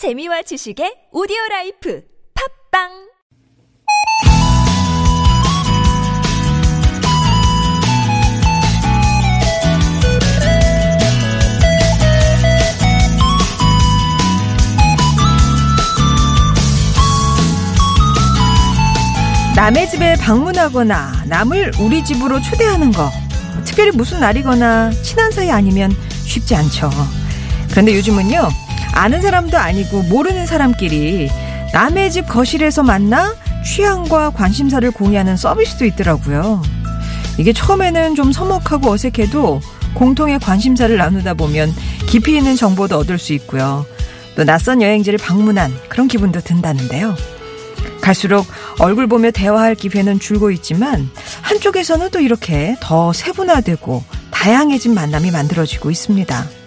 재미와 지식의 오디오 라이프 팟빵 남의 집에 방문하거나 남을 우리 집으로 초대하는 거 특별히 무슨 날이거나 친한 사이 아니면 쉽지 않죠. 그런데 요즘은요 아는 사람도 아니고 모르는 사람끼리 남의 집 거실에서 만나 취향과 관심사를 공유하는 서비스도 있더라고요. 이게 처음에는 좀 서먹하고 어색해도 공통의 관심사를 나누다 보면 깊이 있는 정보도 얻을 수 있고요. 또 낯선 여행지를 방문한 그런 기분도 든다는데요. 갈수록 얼굴 보며 대화할 기회는 줄고 있지만 한쪽에서는 또 이렇게 더 세분화되고 다양해진 만남이 만들어지고 있습니다.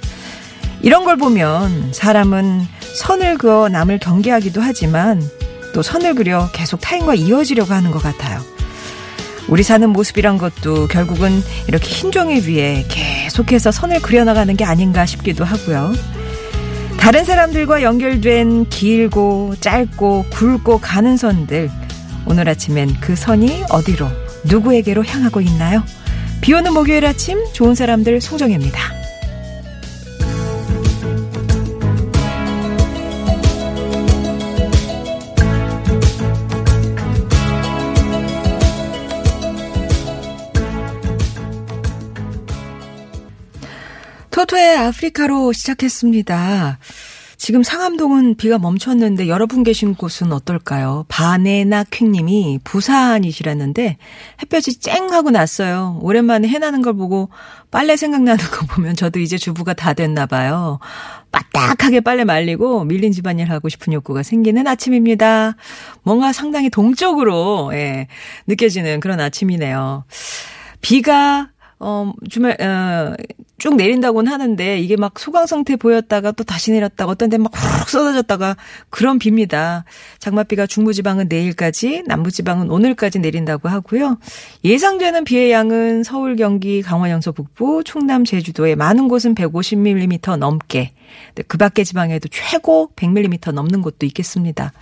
이런 걸 보면 사람은 선을 그어 남을 경계하기도 하지만 또 선을 그려 계속 타인과 이어지려고 하는 것 같아요. 우리 사는 모습이란 것도 결국은 이렇게 흰 종이 위에 계속해서 선을 그려나가는 게 아닌가 싶기도 하고요. 다른 사람들과 연결된 길고 짧고 굵고 가는 선들. 오늘 아침엔 그 선이 어디로, 누구에게로 향하고 있나요? 비 오는 목요일 아침 좋은 사람들 송정혜입니다. 토토의 아프리카로 시작했습니다. 지금 상암동은 비가 멈췄는데 여러분 계신 곳은 어떨까요? 바네나 퀵님이 부산이시라는데 햇볕이 쨍 하고 났어요. 오랜만에 해나는 걸 보고 빨래 생각나는 거 보면 저도 이제 주부가 다 됐나 봐요. 빠딱하게 빨래 말리고 밀린 집안일 하고 싶은 욕구가 생기는 아침입니다. 뭔가 상당히 동적으로 예, 느껴지는 그런 아침이네요. 비가 어, 주말, 어, 쭉 내린다고는 하는데 이게 막 소강 상태 보였다가 또 다시 내렸다가 어떤 데막 훅 쏟아졌다가 그런 비입니다. 장맛비가 중부지방은 내일까지, 남부지방은 오늘까지 내린다고 하고요. 예상되는 비의 양은 서울, 경기, 강원, 영서 북부, 충남, 제주도에 많은 곳은 150mm 넘게, 그 밖의 지방에도 최고 100mm 넘는 곳도 있겠습니다.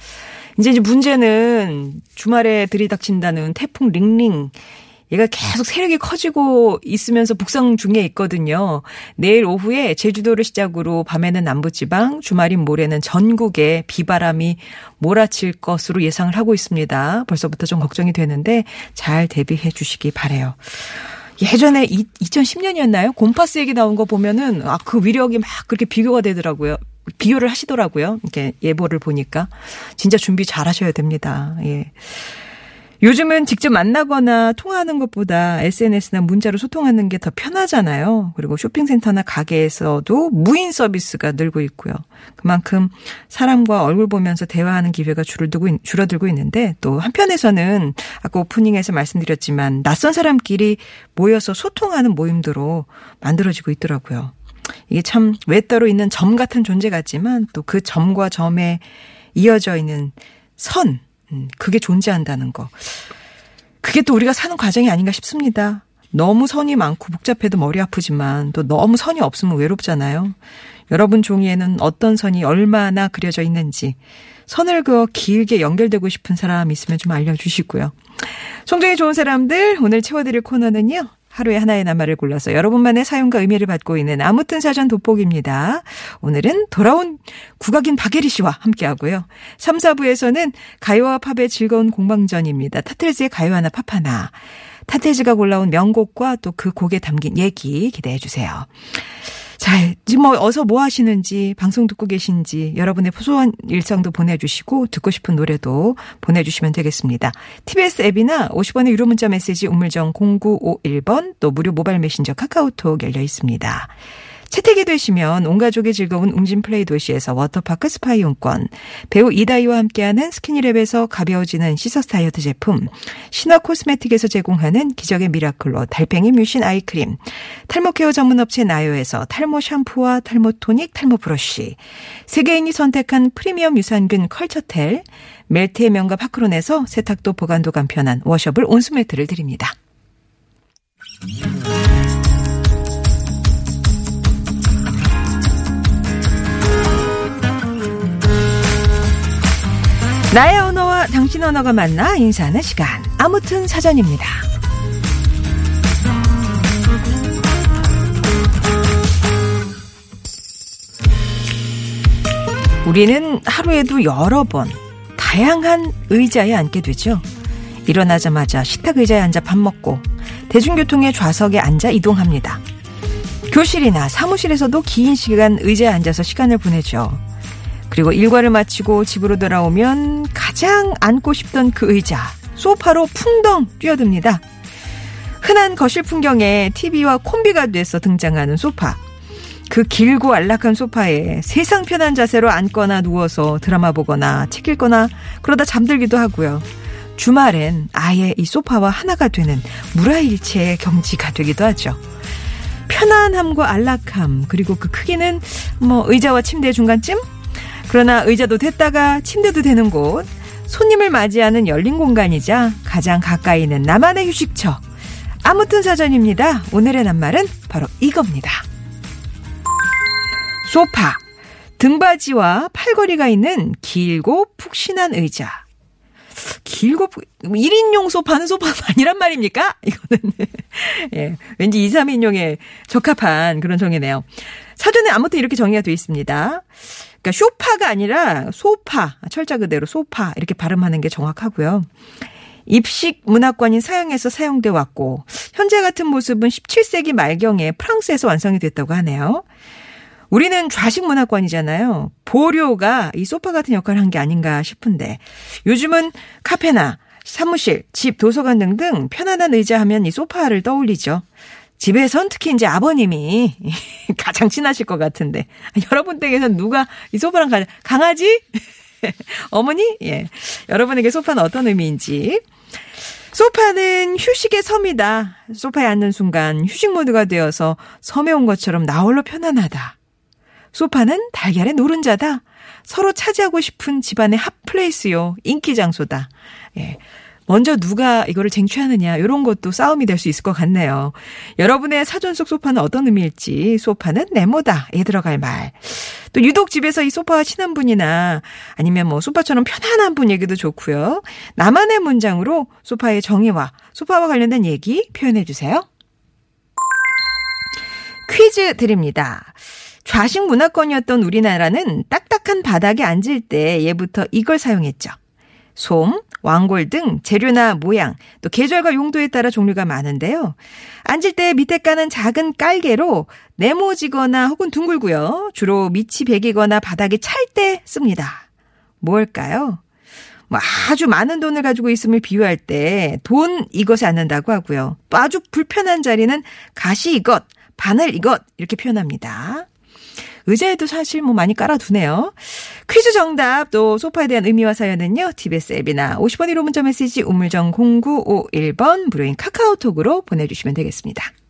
이제 문제는 주말에 들이닥친다는 태풍 링링 얘가 계속 세력이 커지고 있으면서 북상 중에 있거든요. 내일 오후에 제주도를 시작으로 밤에는 남부지방, 주말인 모레는 전국에 비바람이 몰아칠 것으로 예상을 하고 있습니다. 벌써부터 좀 걱정이 되는데 잘 대비해 주시기 바래요. 예전에 2010년이었나요? 곰파스 얘기 나온 거 보면은 아 그 위력이 막 그렇게 비교가 되더라고요. 비교를 하시더라고요. 이렇게 예보를 보니까 진짜 준비 잘 하셔야 됩니다. 예. 요즘은 직접 만나거나 통화하는 것보다 SNS나 문자로 소통하는 게 더 편하잖아요. 그리고 쇼핑센터나 가게에서도 무인 서비스가 늘고 있고요. 그만큼 사람과 얼굴 보면서 대화하는 기회가 줄어들고, 줄어들고 있는데 또 한편에서는 아까 오프닝에서 말씀드렸지만 낯선 사람끼리 모여서 소통하는 모임들로 만들어지고 있더라고요. 이게 참 외따로 있는 점 같은 존재 같지만 또 그 점과 점에 이어져 있는 선, 음, 그게 존재한다는 거. 그게 또 우리가 사는 과정이 아닌가 싶습니다. 너무 선이 많고 복잡해도 머리 아프지만 또 너무 선이 없으면 외롭잖아요. 여러분 종이에는 어떤 선이 얼마나 그려져 있는지 선을 그어 길게 연결되고 싶은 사람 있으면 좀 알려주시고요. 송정이 좋은 사람들 오늘 채워드릴 코너는요. 하루에 하나의 낱말을 골라서 여러분만의 사용과 의미를 받고 있는 아무튼 사전 돋보기입니다. 오늘은 돌아온 국악인 박예리 씨와 함께하고요. 3, 4부에서는 가요와 팝의 즐거운 공방전입니다. 타틀즈의 가요 하나 팝 하나. 타틀즈가 골라온 명곡과 또 그 곡에 담긴 얘기 기대해 주세요. 자, 지금 뭐 어서 뭐 하시는지 방송 듣고 계신지 여러분의 소소한 일상도 보내주시고 듣고 싶은 노래도 보내주시면 되겠습니다. TBS 앱이나 50원의 유료 문자 메시지 우물정 0951번 또 무료 모바일 메신저 카카오톡 열려 있습니다. 채택이 되시면 온 가족이 즐거운 웅진 플레이 도시에서 워터파크 스파 이용권, 배우 이다희와 함께하는 스키니랩에서 가벼워지는 시서스 다이어트 제품, 신화 코스메틱에서 제공하는 기적의 미라클로 달팽이 뮤신 아이크림, 탈모 케어 전문 업체 나요에서 탈모 샴푸와 탈모 토닉, 탈모 브러쉬, 세계인이 선택한 프리미엄 유산균 컬처렐, 매트의 명가 파크론에서 세탁도 보관도 간편한 washable 온수매트를 드립니다. 나의 언어와 당신 언어가 만나 인사하는 시간. 아무튼 사전입니다. 우리는 하루에도 여러 번 다양한 의자에 앉게 되죠. 일어나자마자 식탁 의자에 앉아 밥 먹고 대중교통의 좌석에 앉아 이동합니다. 교실이나 사무실에서도 긴 시간 의자에 앉아서 시간을 보내죠. 그리고 일과를 마치고 집으로 돌아오면 가장 앉고 싶던 그 의자, 소파로 풍덩 뛰어듭니다. 흔한 거실 풍경에 TV와 콤비가 돼서 등장하는 소파. 그 길고 안락한 소파에 세상 편한 자세로 앉거나 누워서 드라마 보거나 책 읽거나 그러다 잠들기도 하고요. 주말엔 아예 이 소파와 하나가 되는 무라일체의 경지가 되기도 하죠. 편안함과 안락함, 그리고 그 크기는 뭐 의자와 침대의 중간쯤? 그러나 의자도 됐다가 침대도 되는 곳, 손님을 맞이하는 열린 공간이자 가장 가까이 있는 나만의 휴식처. 아무튼 사전입니다. 오늘의 낱말은 바로 이겁니다. 소파. 등받이와 팔걸이가 있는 길고 푹신한 의자. 길고 1인용 소파는 소파가 아니란 말입니까? 이거는 예, 왠지 2, 3인용에 적합한 그런 정의네요. 사전에 아무튼 이렇게 정의가 되어 있습니다. 그러니까 쇼파가 아니라 소파, 철자 그대로 소파 이렇게 발음하는 게 정확하고요. 입식 문화권인 사용에서 사용돼 왔고 현재 같은 모습은 17세기 말경에 프랑스에서 완성이 됐다고 하네요. 우리는 좌식 문화권이잖아요. 보료가 이 소파 같은 역할을 한 게 아닌가 싶은데 요즘은 카페나 사무실, 집, 도서관 등등 편안한 의자 하면 이 소파를 떠올리죠. 집에선 특히 이제 아버님이 가장 친하실 것 같은데 여러분 댁에선 누가 이 소파랑 가 강아지? 어머니? 예. 여러분에게 소파는 어떤 의미인지 소파는 휴식의 섬이다. 소파에 앉는 순간 휴식 모드가 되어서 섬에 온 것처럼 나홀로 편안하다. 소파는 달걀의 노른자다. 서로 차지하고 싶은 집안의 핫플레이스요. 인기 장소다. 예. 먼저 누가 이거를 쟁취하느냐 이런 것도 싸움이 될 수 있을 것 같네요. 여러분의 사전 속 소파는 어떤 의미일지 소파는 네모다에 들어갈 말. 또 유독 집에서 이 소파와 친한 분이나 아니면 뭐 소파처럼 편안한 분 얘기도 좋고요. 나만의 문장으로 소파의 정의와 소파와 관련된 얘기 표현해 주세요. 퀴즈 드립니다. 좌식 문화권이었던 우리나라는 딱딱한 바닥에 앉을 때 예부터 이걸 사용했죠. 솜, 왕골 등 재료나 모양, 또 계절과 용도에 따라 종류가 많은데요. 앉을 때 밑에 까는 작은 깔개로 네모지거나 혹은 둥글고요. 주로 밑이 베기거나 바닥이 찰 때 씁니다. 뭘까요? 뭐 아주 많은 돈을 가지고 있음을 비유할 때 돈 이것에 앉는다고 하고요. 또 아주 불편한 자리는 가시 이것, 바늘 이것 이렇게 표현합니다. 의자에도 사실 뭐 많이 깔아두네요. 퀴즈 정답 또 소파에 대한 의미와 사연은요. TBS 앱이나 50번 1호 문자 메시지 우물정 0951번 무료인 카카오톡으로 보내주시면 되겠습니다.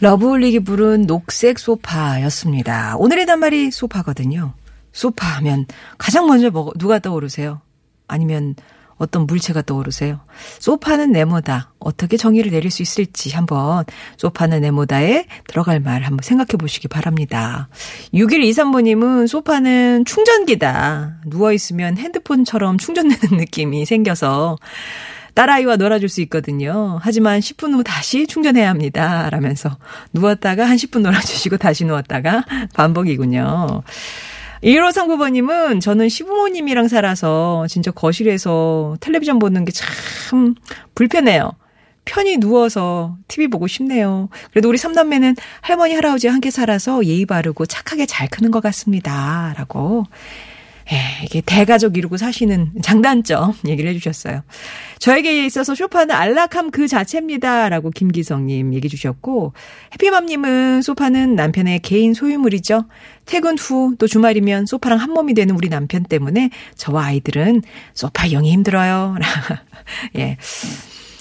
러브홀릭이 부른 녹색 소파였습니다. 오늘의 단말이 소파거든요. 소파 하면 가장 먼저 뭐, 누가 떠오르세요? 아니면 어떤 물체가 떠오르세요? 소파는 네모다. 어떻게 정의를 내릴 수 있을지 한번 소파는 네모다에 들어갈 말 한번 생각해 보시기 바랍니다. 6123번님은 소파는 충전기다. 누워있으면 핸드폰처럼 충전되는 느낌이 생겨서 딸아이와 놀아줄 수 있거든요. 하지만 10분 후 다시 충전해야 합니다. 라면서 누웠다가 한 10분 놀아주시고 다시 누웠다가 반복이군요. 1호 상부번님은 저는 시부모님이랑 살아서 진짜 거실에서 텔레비전 보는 게 참 불편해요. 편히 누워서 TV 보고 싶네요. 그래도 우리 삼남매는 할머니, 할아버지 함께 살아서 예의 바르고 착하게 잘 크는 것 같습니다. 라고 예, 이게 대가족 이루고 사시는 장단점 얘기를 해주셨어요. 저에게 있어서 소파는 안락함 그 자체입니다. 라고 김기성님 얘기 주셨고, 해피맘님은 소파는 남편의 개인 소유물이죠. 퇴근 후 또 주말이면 소파랑 한 몸이 되는 우리 남편 때문에 저와 아이들은 소파 영이 힘들어요. 예.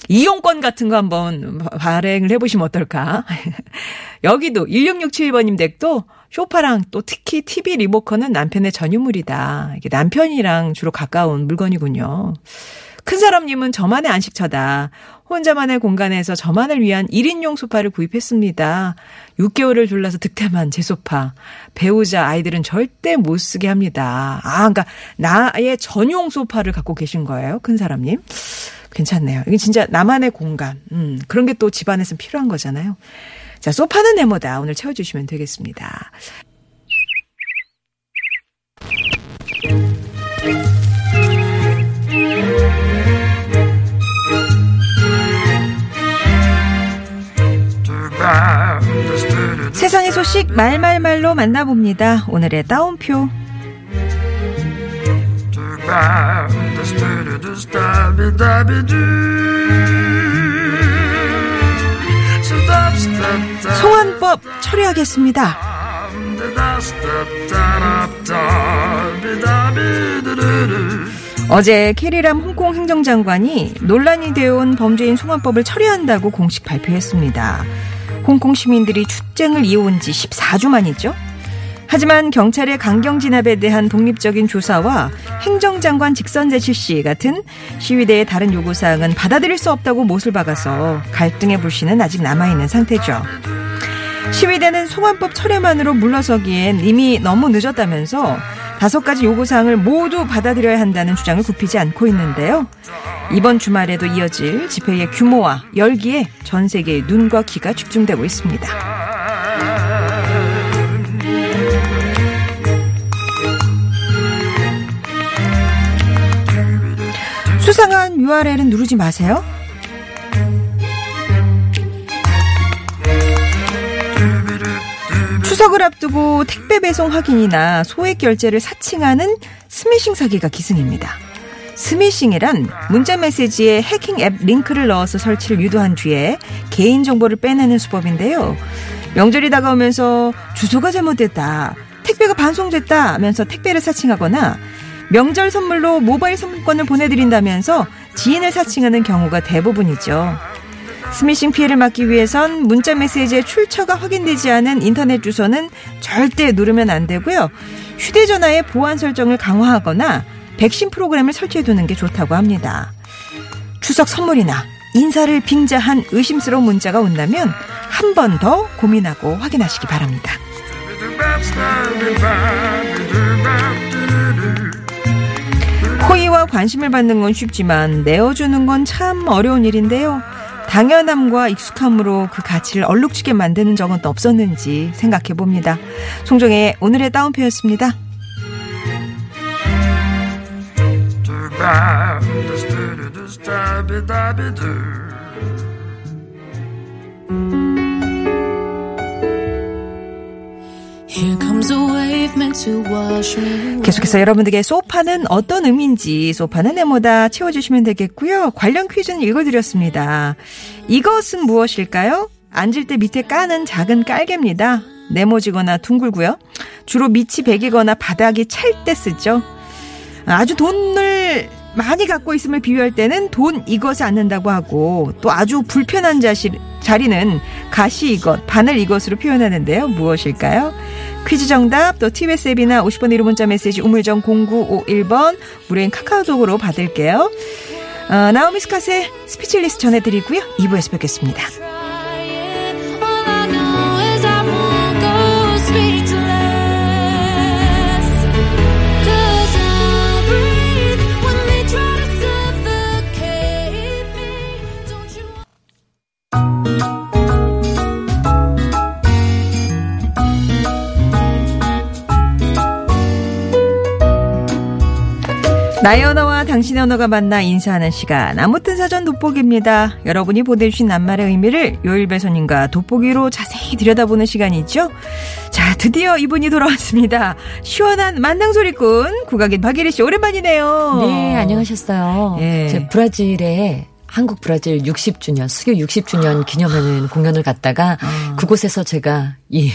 이용권 같은 거 한번 발행을 해보시면 어떨까. 여기도 1667번님 댁도 쇼파랑 또 특히 TV 리모컨은 남편의 전유물이다. 이게 남편이랑 주로 가까운 물건이군요. 큰 사람님은 저만의 안식처다. 혼자만의 공간에서 저만을 위한 1인용 소파를 구입했습니다. 6개월을 둘러서 득템한 제 소파. 배우자 아이들은 절대 못 쓰게 합니다. 아, 그러니까 나의 전용 소파를 갖고 계신 거예요. 큰 사람님. 괜찮네요. 이게 진짜 나만의 공간. 음, 그런 게 또 집안에서 필요한 거잖아요. 자, 소파는 네모다. 오늘 채워주시면 되겠습니다. 세상의 소식 말말말로 만나봅니다. 오늘의 따옴표. 송환법 처리하겠습니다. 어제 캐리람 홍콩 행정장관이 논란이 되어온 범죄인 송환법을 처리한다고 공식 발표했습니다. 홍콩 시민들이 출쟁을 이어온 지 14주 만이죠. 하지만 경찰의 강경 진압에 대한 독립적인 조사와 행정장관 직선 제시 시 같은 시위대의 다른 요구사항은 받아들일 수 없다고 못을 박아서 갈등의 불씨는 아직 남아있는 상태죠. 시위대는 송환법 철회만으로 물러서기엔 이미 너무 늦었다면서 다섯 가지 요구사항을 모두 받아들여야 한다는 주장을 굽히지 않고 있는데요. 이번 주말에도 이어질 집회의 규모와 열기에 전 세계의 눈과 귀가 집중되고 있습니다. 수상한 URL은 누르지 마세요. 추석을 앞두고 택배 배송 확인이나 소액 결제를 사칭하는 스미싱 사기가 기승입니다. 스미싱이란 문자 메시지에 해킹 앱 링크를 넣어서 설치를 유도한 뒤에 개인 정보를 빼내는 수법인데요. 명절이 다가오면서 주소가 잘못됐다, 택배가 반송됐다 하면서 택배를 사칭하거나 명절 선물로 모바일 상품권을 보내드린다면서 지인을 사칭하는 경우가 대부분이죠. 스미싱 피해를 막기 위해선 문자 메시지의 출처가 확인되지 않은 인터넷 주소는 절대 누르면 안 되고요. 휴대전화의 보안 설정을 강화하거나 백신 프로그램을 설치해두는 게 좋다고 합니다. 추석 선물이나 인사를 빙자한 의심스러운 문자가 온다면 한 번 더 고민하고 확인하시기 바랍니다. 관심을 받는 건 쉽지만 내어주는 건 참 어려운 일인데요. 당연함과 익숙함으로 그 가치를 얼룩지게 만드는 적은 또 없었는지 생각해 봅니다. 송정의 오늘의 따옴표였습니다. 계속해서 여러분들에게 소파는 어떤 의미인지 소파는 네모다 채워주시면 되겠고요. 관련 퀴즈는 읽어드렸습니다. 이것은 무엇일까요? 앉을 때 밑에 까는 작은 깔개입니다. 네모지거나 둥글고요. 주로 밑이 베기거나 바닥이 찰 때 쓰죠. 아주 돈을 많이 갖고 있음을 비유할 때는 돈 이것을 앉는다고 하고 또 아주 불편한 자시, 자리는 가시 이것, 바늘 이것으로 표현하는데요. 무엇일까요? 퀴즈 정답 또 TBS 앱이나 50원 유료 문자 메시지 우물정 0951번 무료인 카카오톡으로 받을게요. 어, 나오미 스콧의 Speechless 전해드리고요. 2부에서 뵙겠습니다. 나의 언어와 당신의 언어가 만나 인사하는 시간 아무튼 사전 돋보기입니다. 여러분이 보내주신 낱말의 의미를 요일배손님과 돋보기로 자세히 들여다보는 시간이죠. 자 드디어 이분이 돌아왔습니다. 시원한 만낭소리꾼 국악인 박예리 씨 오랜만이네요. 네 안녕하셨어요. 예. 제 브라질에 한국 브라질 60주년 수교 60주년 기념하는 공연을 갔다가 아. 그곳에서 제가 이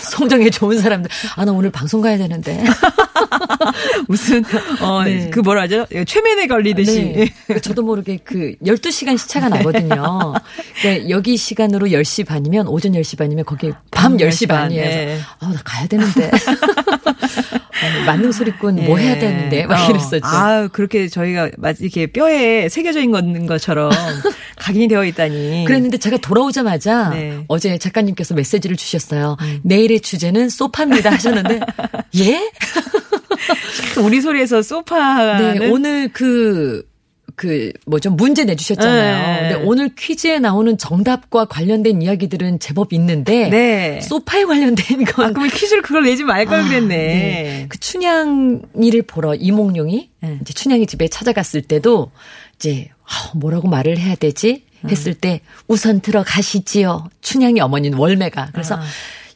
성정에 좋은 사람들 아 나 오늘 방송 가야 되는데 무슨 어그 네. 그 뭐라 하죠 최면에 걸리듯이 네. 그러니까 저도 모르게 그 12시간 시차가 나거든요. 그러니까 여기 시간으로 10시 반이면 오전 10시 반이면 거기 밤, 밤 10시, 10시 반이에요. 네. 아 나 가야 되는데 만능 소리꾼 네. 뭐 해야 되는데 막 어. 이랬었죠. 아 그렇게 저희가 이렇게 뼈에 새겨져 있는 것처럼 각인이 되어 있다니. 그랬는데 제가 돌아오자마자 네. 어제 작가님께서 메시지를 주셨어요. 음. 내일의 주제는 소파입니다 하셨는데 예? 우리 소리에서 소파는 네, 오늘 그, 그, 뭐죠, 문제 내주셨잖아요. 네. 근데 오늘 퀴즈에 나오는 정답과 관련된 이야기들은 제법 있는데. 네. 소파에 관련된 건. 아, 그러면 퀴즈를 그걸 내지 말걸 아, 그랬네. 네. 그 춘향이를 보러 이몽룡이 네. 이제 춘향이 집에 찾아갔을 때도 이제, 아, 뭐라고 말을 해야 되지? 했을 때 우선 들어가시지요. 춘향이 어머니는 월매가. 그래서 아.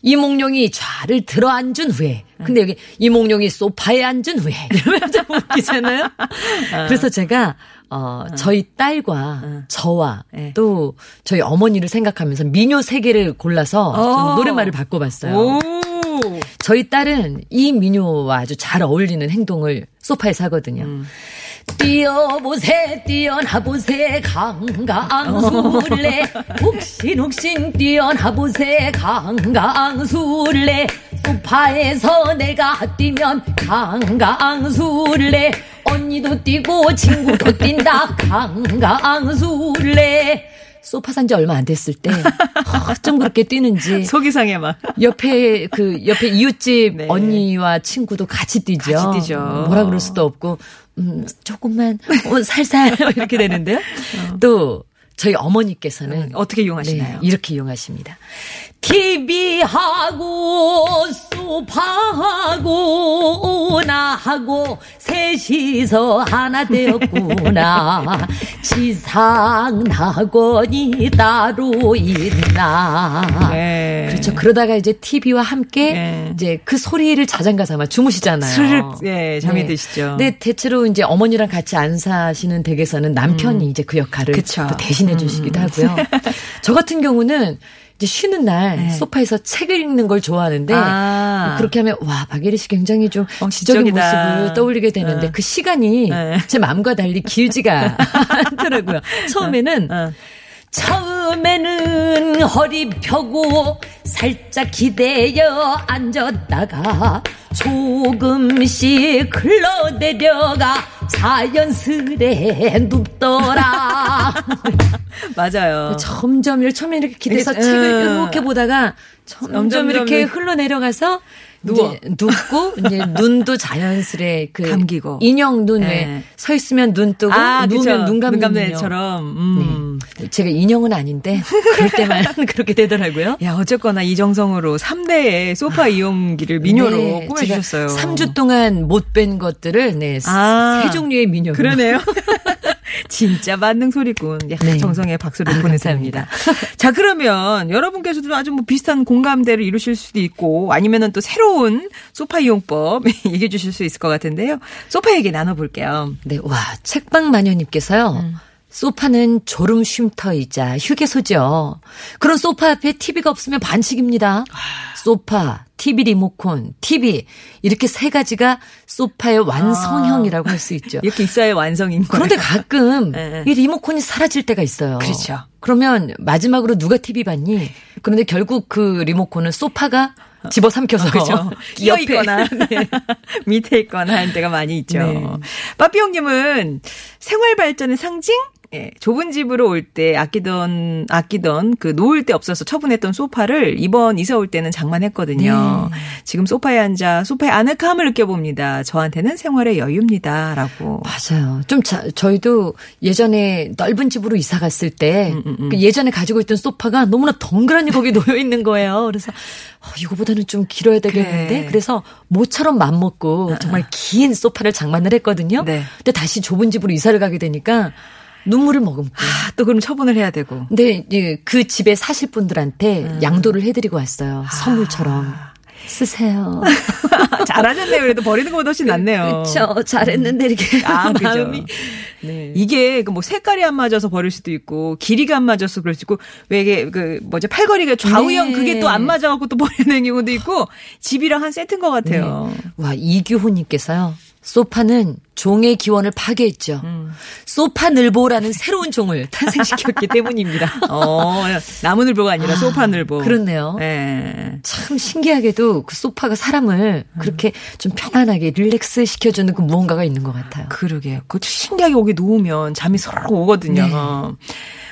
이몽룡이 좌를 들어 앉은 후에 근데 여기 이몽룡이 소파에 앉은 후에 이러면 좀 웃기잖아요. 어. 그래서 제가 어, 어. 저희 딸과 어. 저와 네. 또 저희 어머니를 생각하면서 미녀 세 개를 골라서 어. 노랫말을 바꿔봤어요. 오. 저희 딸은 이 미녀와 아주 잘 어울리는 행동을 소파에서 하거든요. 음. 뛰어보세 뛰어나보세 강강술래 욱신욱신 뛰어나보세 강강술래 소파에서 내가 뛰면 강강술래 언니도 뛰고 친구도 뛴다 강강술래 소파 산 지 얼마 안 됐을 때, 어쩜 그렇게 뛰는지. 속이 상해 막. 옆에, 그, 옆에 이웃집 네. 언니와 친구도 같이 뛰죠. 같이 뛰죠. 뭐라 그럴 수도 없고, 음, 조금만, 어, 살살, 이렇게 되는데요. 어. 또, 저희 어머니께서는 음, 어떻게 이용하시나요? 네, 이렇게 이용하십니다. TV하고 소파하고 나하고 셋이서 하나 되었구나 지상 낙원이 따로 있나 네. 그렇죠 그러다가 이제 TV와 함께 네. 이제 그 소리를 자장가 삼아 주무시잖아요 술을 네, 잠이 네. 드시죠 근데 대체로 이제 어머니랑 같이 안 사시는 댁에서는 남편이 음. 이제 그 역할을 대신해 주시기도 음. 하고요 저 같은 경우는 이제 쉬는 날 네. 소파에서 책을 읽는 걸 좋아하는데 아. 그렇게 하면 와 박예리 씨 굉장히 좀 어, 지적인 모습을 떠올리게 되는데 어. 그 시간이 네. 제 마음과 달리 길지가 않더라고요. 처음에는 어. 처음에는 허리 펴고 살짝 기대어 앉았다가 조금씩 흘러내려가 자연스레 눕더라. 맞아요. 점점 처음에 이렇게 기대서 책을 이렇게 보다가 점점, 점점 이렇게 흘러내려가서 누워 눕고 이제 눈도 자연스레 그 감기고 인형 눈에 네. 서 있으면 눈 뜨고 아, 누우면 눈 감는 인형처럼. 음. 네. 제가 인형은 아닌데 그럴 때만 그렇게 되더라고요. 야 어쨌거나 이정성으로 3대의 소파 이용기를 미녀로 네, 꾸며주셨어요. 3주 동안 못 뺀 것들을 네, 아, 세 종류의 미녀로. 그러네요. 진짜 만능 소리꾼. 야, 네. 정성의 박수를 아, 보내드립니다. 자, 그러면 여러분께서도 아주 뭐 비슷한 공감대를 이루실 수도 있고 아니면은 또 새로운 소파 이용법 얘기해 주실 수 있을 것 같은데요. 소파 얘기 나눠볼게요. 네, 와, 책방 마녀님께서요. 음. 소파는 졸음 쉼터이자 휴게소죠. 그런 소파 앞에 TV가 없으면 반칙입니다. 소파, TV 리모컨, TV 이렇게 세 가지가 소파의 완성형이라고 할 수 있죠. 이렇게 있어야 완성인 거예요. 그런데 가끔 네. 이 리모컨이 사라질 때가 있어요. 그렇죠. 그러면 마지막으로 누가 TV 봤니? 그런데 결국 그 리모컨은 소파가 집어삼켜서 그렇죠. 끼어 있거나 네. 밑에 있거나 할 때가 많이 있죠. 네. 빠삐용님은 생활 발전의 상징? 예, 좁은 집으로 올 때 아끼던 아끼던 그 놓을 데 없어서 처분했던 소파를 이번 이사 올 때는 장만했거든요. 네. 지금 소파에 앉아 소파의 아늑함을 느껴봅니다. 저한테는 생활의 여유입니다라고. 맞아요. 좀 자, 저희도 예전에 넓은 집으로 이사 갔을 때 음, 음, 음. 그 예전에 가지고 있던 소파가 너무나 덩그러니 거기 놓여 있는 거예요. 그래서 어, 이거보다는 좀 길어야 되겠는데 그래. 그래서 모처럼 맘 먹고 아, 정말 아. 긴 소파를 장만을 했거든요. 네. 근데 다시 좁은 집으로 이사를 가게 되니까 눈물을 머금고. 아, 또 그럼 처분을 해야 되고. 근데 이제 그 집에 사실 분들한테 음. 양도를 해드리고 왔어요. 아. 선물처럼. 쓰세요. 잘하셨네요. 그래도 버리는 것보다 훨씬 낫네요. 그렇죠. 잘했는데 이렇게 아. 마음이 네. 이게 그뭐 색깔이 안 맞아서 버릴 수도 있고 길이가 안 맞아서 그럴 수도 있고 왜 이게 그 뭐지 팔걸이가 좌우형 네. 그게 또 안 맞아갖고 또 되는 경우도 있고 집이랑 한 세트인 것 같아요. 네. 와, 이규호님께서요. 소파는 종의 기원을 파괴했죠. 음. 소파늘보라는 새로운 종을 탄생시켰기 때문입니다. 어, 나무늘보가 아니라 소파늘보. 그렇네요. 예. 참 신기하게도 그 소파가 사람을 그렇게 좀 편안하게 릴렉스 시켜주는 그 무언가가 있는 것 같아요. 그러게요. 그 신기하게 거기 누우면 잠이 서로 오거든요. 네.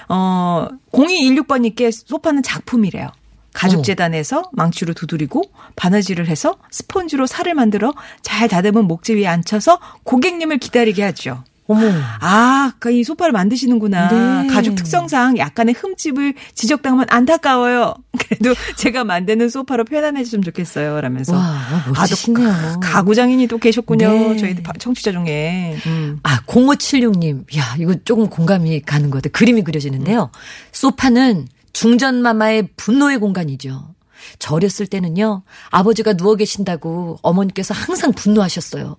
어, 0216번님께 소파는 작품이래요. 가죽재단에서 망치로 두드리고 바느질을 해서 스펀지로 살을 만들어 잘 다듬은 목재 위에 앉혀서 고객님을 기다리게 하죠. 어머. 아, 그이 소파를 만드시는구나. 네. 가죽 특성상 약간의 흠집을 지적당하면 안타까워요. 그래도 제가 만드는 소파로 편안해졌으면 좋겠어요. 라면서. 와, 멋지시네요. 아, 또 가구 장인이 또 계셨군요. 네. 저희 청취자 중에. 음. 아, 0576님. 야, 이거 조금 공감이 가는 것 같아요. 그림이 그려지는데요. 소파는 중전마마의 분노의 공간이죠. 저 어렸을 때는요, 아버지가 누워 계신다고 어머니께서 항상 분노하셨어요.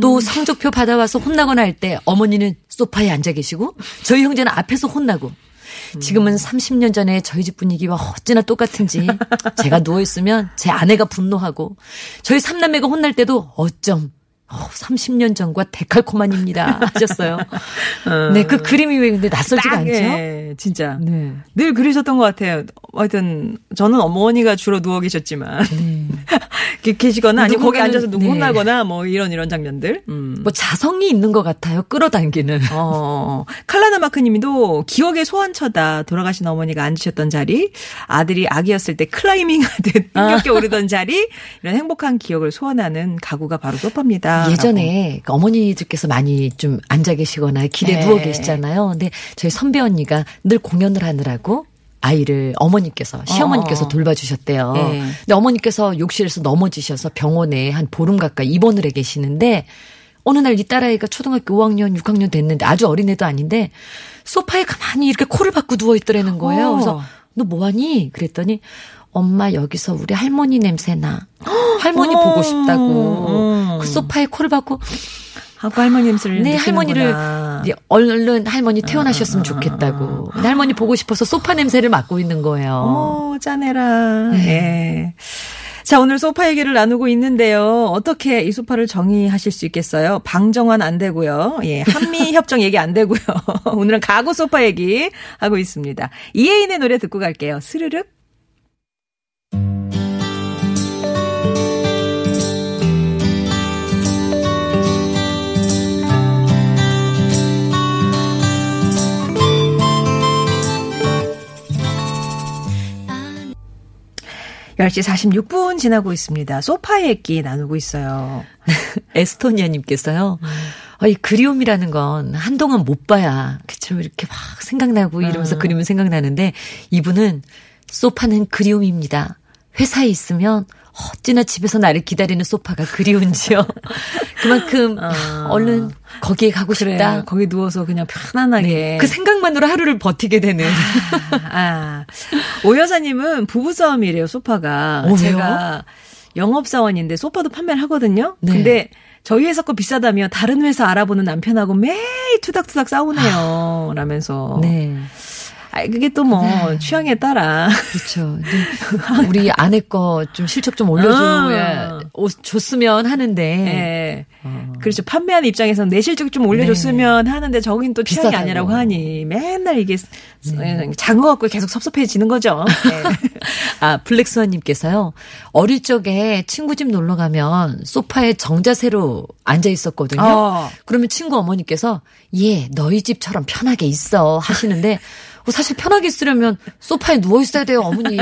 또 성적표 받아와서 혼나거나 할 때 어머니는 소파에 앉아 계시고, 저희 형제는 앞에서 혼나고, 지금은 30년 전에 저희 집 분위기와 어찌나 똑같은지, 제가 누워 있으면 제 아내가 분노하고, 저희 삼남매가 혼날 때도 어쩜, 어, 30년 전과 데칼코만입니다. 하셨어요. 네, 그 그림이 왜 근데 낯설지가 딱, 않죠? 예, 진짜. 네. 늘 그러셨던 것 같아요. 하여튼, 저는 어머니가 주로 누워 계셨지만. 이렇게 계시거나, 아니면 거기 앉아서 누구 네. 혼나거나, 뭐, 이런, 이런 장면들. 음. 뭐 자성이 있는 것 같아요. 끌어당기는. 어, 칼라나 마크님도 기억의 소환처다. 돌아가신 어머니가 앉으셨던 자리, 아들이 아기였을 때 클라이밍 하듯 힘겹게 오르던 자리, 이런 행복한 기억을 소환하는 가구가 바로 소파입니다. 예전에 그 어머니들께서 많이 좀 앉아 계시거나 길에 네. 누워 계시잖아요. 근데 저희 선배 언니가 늘 공연을 하느라고 아이를 어머니께서 시어머니께서 어. 돌봐주셨대요. 네. 근데 어머니께서 욕실에서 넘어지셔서 병원에 한 보름 가까이 입원을 해 계시는데 어느 날 이 딸아이가 초등학교 5학년, 6학년 됐는데 아주 어린 애도 아닌데 소파에 가만히 이렇게 코를 박고 누워 있더라는 거예요. 어. 그래서 너 뭐하니? 그랬더니 엄마 여기서 우리 할머니 냄새 나. 할머니 어머. 보고 싶다고. 음. 그 소파에 코를 박고 하고 할머니 냄새를 네, 할머니를. 이제 얼른 할머니 태어나셨으면 좋겠다고. 근데 할머니 보고 싶어서 소파 냄새를 맡고 있는 거예요. 어머, 짜내라. 네. 예. 자, 오늘 소파 얘기를 나누고 있는데요. 어떻게 이 소파를 정의하실 수 있겠어요? 방정환 안 되고요. 예, 한미 협정 얘기 안 되고요. 오늘은 가구 소파 얘기 하고 있습니다. 이혜인의 노래 듣고 갈게요. 스르륵. 열시 46분 지나고 있습니다. 소파 얘기 나누고 있어요. 에스토니아님께서요. 아, 이 그리움이라는 건 한동안 못 봐야 그쵸 이렇게 막 생각나고 이러면서 그리면 생각나는데 이분은 소파는 그리움입니다. 회사에 있으면 어찌나 집에서 나를 기다리는 소파가 그리운지요. 그만큼 야, 얼른 거기에 가고 싶다. 그래, 거기 누워서 그냥 편안하게. 네. 그 생각만으로 하루를 버티게 되는. 아, 오 여사님은 부부싸움이래요, 소파가. 어, 왜요? 제가 영업사원인데 소파도 판매를 하거든요. 네. 근데 저희 회사 거 비싸다며 다른 회사 알아보는 남편하고 매일 투닥투닥 싸우네요. 라면서. 네. 아, 그게 또 뭐, 취향에 따라. 그렇죠. 우리 아내 거 좀 실적 좀 올려줘야 오- 줬으면 하는데. 예. 그렇죠. 판매하는 입장에서는 내 실적 좀 올려줬으면 하는데 저긴 또 취향이 비싸다고. 아니라고 하니 맨날 이게 작은 거 갖고 계속 섭섭해지는 거죠. 네. 아, 블랙스완님께서요. 어릴 적에 친구 집 놀러 가면 소파에 정자세로 앉아 있었거든요. 어. 그러면 친구 어머니께서 예, 너희 집처럼 편하게 있어 하시는데 어, 사실 편하게 있으려면 소파에 누워 있어야 돼요, 어머니.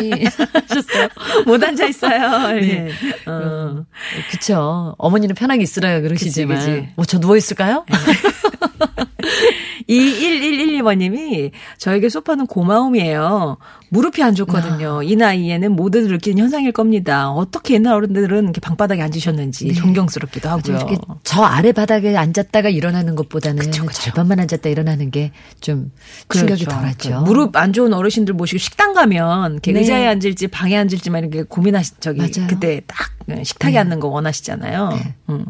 하셨어요. 못 앉아 있어요. 네. 어. 그쵸. 어머니는 편하게 있으라 그러시지만. 그치, 그치. 뭐 저 누워 있을까요? 2112번님이 저에게 소파는 고마움이에요. 무릎이 안 좋거든요. 아. 이 나이에는 모두 느끼는 현상일 겁니다. 어떻게 옛날 어른들은 이렇게 방바닥에 앉으셨는지 네. 존경스럽기도 하고요. 이렇게 저 아래 바닥에 앉았다가 일어나는 것보다는 그쵸, 그쵸. 절반만 앉았다 일어나는 게좀 충격이 그렇죠. 덜하죠. 그 무릎 안 좋은 어르신들 모시고 식당 가면 네. 의자에 앉을지 방에 앉을지만 이렇게 고민하시 저기 맞아요. 그때 딱 식탁에 네. 앉는 거 원하시잖아요. 네. 음.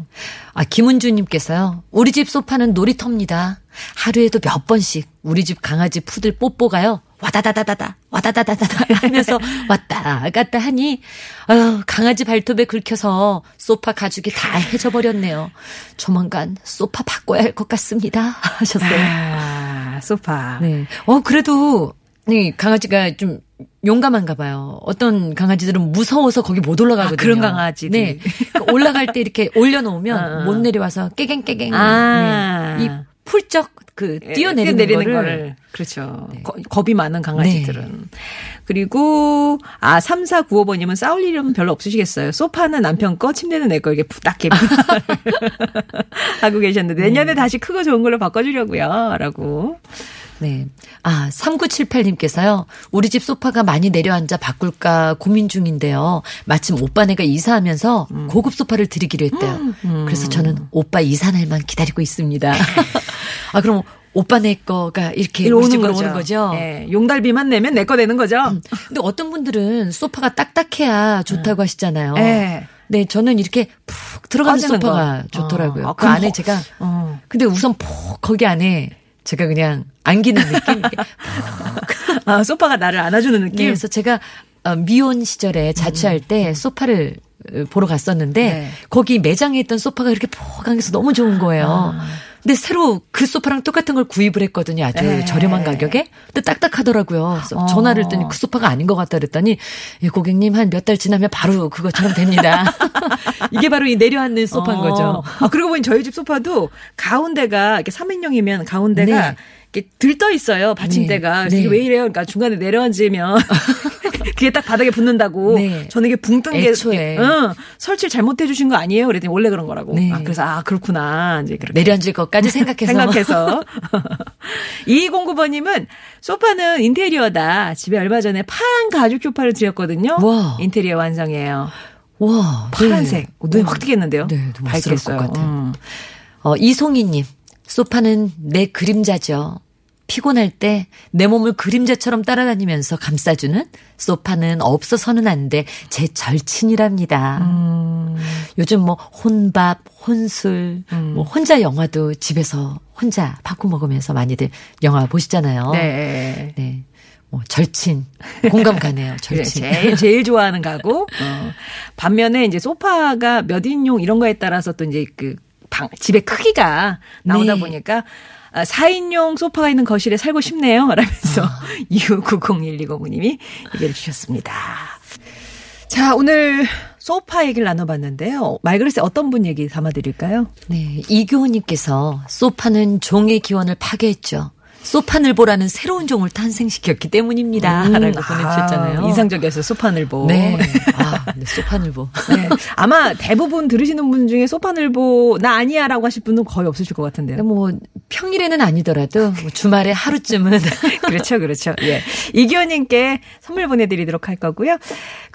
아 김은주님께서요. 우리 집 소파는 놀이터입니다. 하루에도 몇 번씩 우리 집 강아지 푸들 뽀뽀가요. 와다다다다다 와다다다다다 하면서 왔다 갔다 하니 아유 강아지 발톱에 긁혀서 소파 가죽이 다 해져 버렸네요. 조만간 소파 바꿔야 할 것 같습니다. 하셨어요. 아, 소파. 네. 어 그래도 네 강아지가 좀 용감한가 봐요. 어떤 강아지들은 무서워서 거기 못 올라가거든요. 아, 그런 강아지들. 네. 그러니까 올라갈 때 이렇게 올려놓으면 어, 어. 못 내려와서 깨갱깨갱. 아. 네. 이 풀쩍 그 예, 뛰어내리는, 내리는 거를. 거를. 그렇죠. 네. 거, 겁이 많은 강아지들은. 네. 그리고 아 3495번님은 싸울 일은 별로 없으시겠어요. 소파는 남편 거, 침대는 내 거 이렇게 부탁해 하고 계셨는데 내년에 네. 다시 크고 좋은 걸로 바꿔주려고요.라고. 네. 아, 3978님께서요. 우리 집 소파가 많이 내려앉아 바꿀까 고민 중인데요. 마침 오빠네가 이사하면서 음. 고급 소파를 드리기로 했대요. 음. 음. 그래서 저는 오빠 이사 날만 기다리고 있습니다. 아, 그럼 오빠네 거가 이렇게 오는 거죠. 오는 거죠. 네. 용달비만 내면 내 거 되는 거죠. 음. 근데 어떤 분들은 소파가 딱딱해야 좋다고 음. 하시잖아요. 네. 네, 저는 이렇게 푹 들어가는 소파가 거. 좋더라고요. 어. 그 안에 제가 어. 근데 우선 푹 거기 안에 제가 그냥 안기는 느낌. 아, 소파가 나를 안아주는 느낌. 네, 그래서 제가 어, 미혼 시절에 자취할 때 소파를 어, 보러 갔었는데 네. 거기 매장에 있던 소파가 이렇게 포강해서 너무 좋은 거예요. 아. 근데 새로 그 소파랑 똑같은 걸 구입을 했거든요. 아주 네. 저렴한 가격에. 근데 딱딱하더라고요. 그래서 어. 전화를 했더니 그 소파가 아닌 것 같다 그랬더니 예, 고객님 한 몇 달 지나면 바로 그것처럼 됩니다. 이게 바로 이 내려앉는 소파인 어. 거죠. 아, 그리고 보니 저희 집 소파도 가운데가 이렇게 3인용이면 가운데가 네. 이렇게 들떠 있어요. 받침대가. 네. 그래서 네. 왜 이래요? 그러니까 중간에 내려앉으면 그게 딱 바닥에 붙는다고. 네. 저는 이게 붕 뜬 게. 애초에. 응, 설치 잘못해 주신 거 아니에요? 그랬더니 원래 그런 거라고. 네. 아, 그래서 아, 그렇구나. 이제 그렇게. 내려앉을 것까지 생각해서. 생각해서. 2209번님은 소파는 인테리어다. 집에 얼마 전에 파란 가죽 소파를 드렸거든요. 와. 인테리어 완성이에요. 와. 파란색. 네. 눈에 확 띄겠는데요? 네, 밝겠을 것 같아요. 음. 어, 이송이님. 소파는 내 그림자죠. 피곤할 때 내 몸을 그림자처럼 따라다니면서 감싸주는 소파는 없어서는 안 돼 제 절친이랍니다. 음. 요즘 뭐 혼밥, 혼술, 음. 뭐 혼자 영화도 집에서 혼자 바꿔 먹으면서 많이들 영화 보시잖아요. 네. 네. 뭐 절친 공감 가네요. 절친. 제일 제일 좋아하는 가구. 어. 반면에 이제 소파가 몇 인용 이런 거에 따라서 또 이제 그 방, 집의 크기가 나오다 네. 보니까 4인용 아, 소파가 있는 거실에 살고 싶네요. 라면서 아. 29901209님이 얘기를 주셨습니다. 자, 오늘 소파 얘기를 나눠봤는데요. 말그릇에 어떤 분 얘기 담아드릴까요? 네. 이교호님께서 소파는 종의 기원을 파괴했죠. 소파늘보라는 새로운 종을 탄생시켰기 때문입니다. 음, 라고 보내주셨잖아요. 아, 인상적이었어요. 소파늘보. 네. 아, 네, 소파늘보. 네. 아마 대부분 들으시는 분 중에 소파늘보 나 아니야 라고 하실 분은 거의 없으실 것 같은데요. 뭐 평일에는 아니더라도 뭐 주말에 하루쯤은. 그렇죠, 그렇죠. 예. 이기호님께 선물 보내드리도록 할 거고요.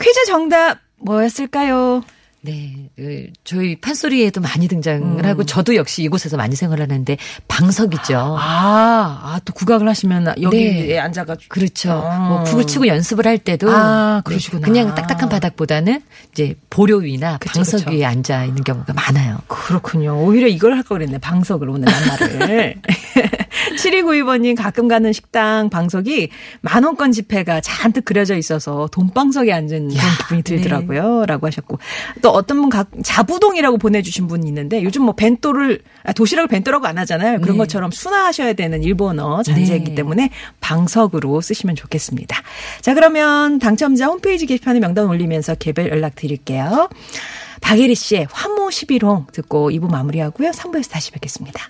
퀴즈 정답 뭐였을까요? 네, 그 저희 판소리에도 많이 등장을 음. 하고 저도 역시 이곳에서 많이 생활을 하는데 방석이죠. 아, 아, 또 국악을 하시면 여기에 네. 앉아가지고 그렇죠. 아. 뭐 국을 치고 연습을 할 때도 아, 그러시구나. 네, 그냥 딱딱한 바닥보다는 이제 보료 위나 그쵸, 방석 그쵸. 위에 앉아 있는 경우가 많아요. 그렇군요. 오히려 이걸 할 걸 그랬네. 방석을 오늘 낱말을. 7292번님 가끔 가는 식당 방석이 만원권 지폐가 잔뜩 그려져 있어서 돈방석에 앉은 야, 그런 기분이 들더라고요. 네. 라고 하셨고 또 어떤 분 자부동이라고 보내주신 분이 있는데 요즘 뭐 벤또를 아, 도시락을 벤또라고 안 하잖아요. 그런 네. 것처럼 순화하셔야 되는 일본어 잔재이기 네. 때문에 방석으로 쓰시면 좋겠습니다. 자 그러면 당첨자 홈페이지 게시판에 명단 올리면서 개별 연락 드릴게요. 박예리 씨의 화모 11홍 듣고 2부 마무리하고요. 3부에서 다시 뵙겠습니다.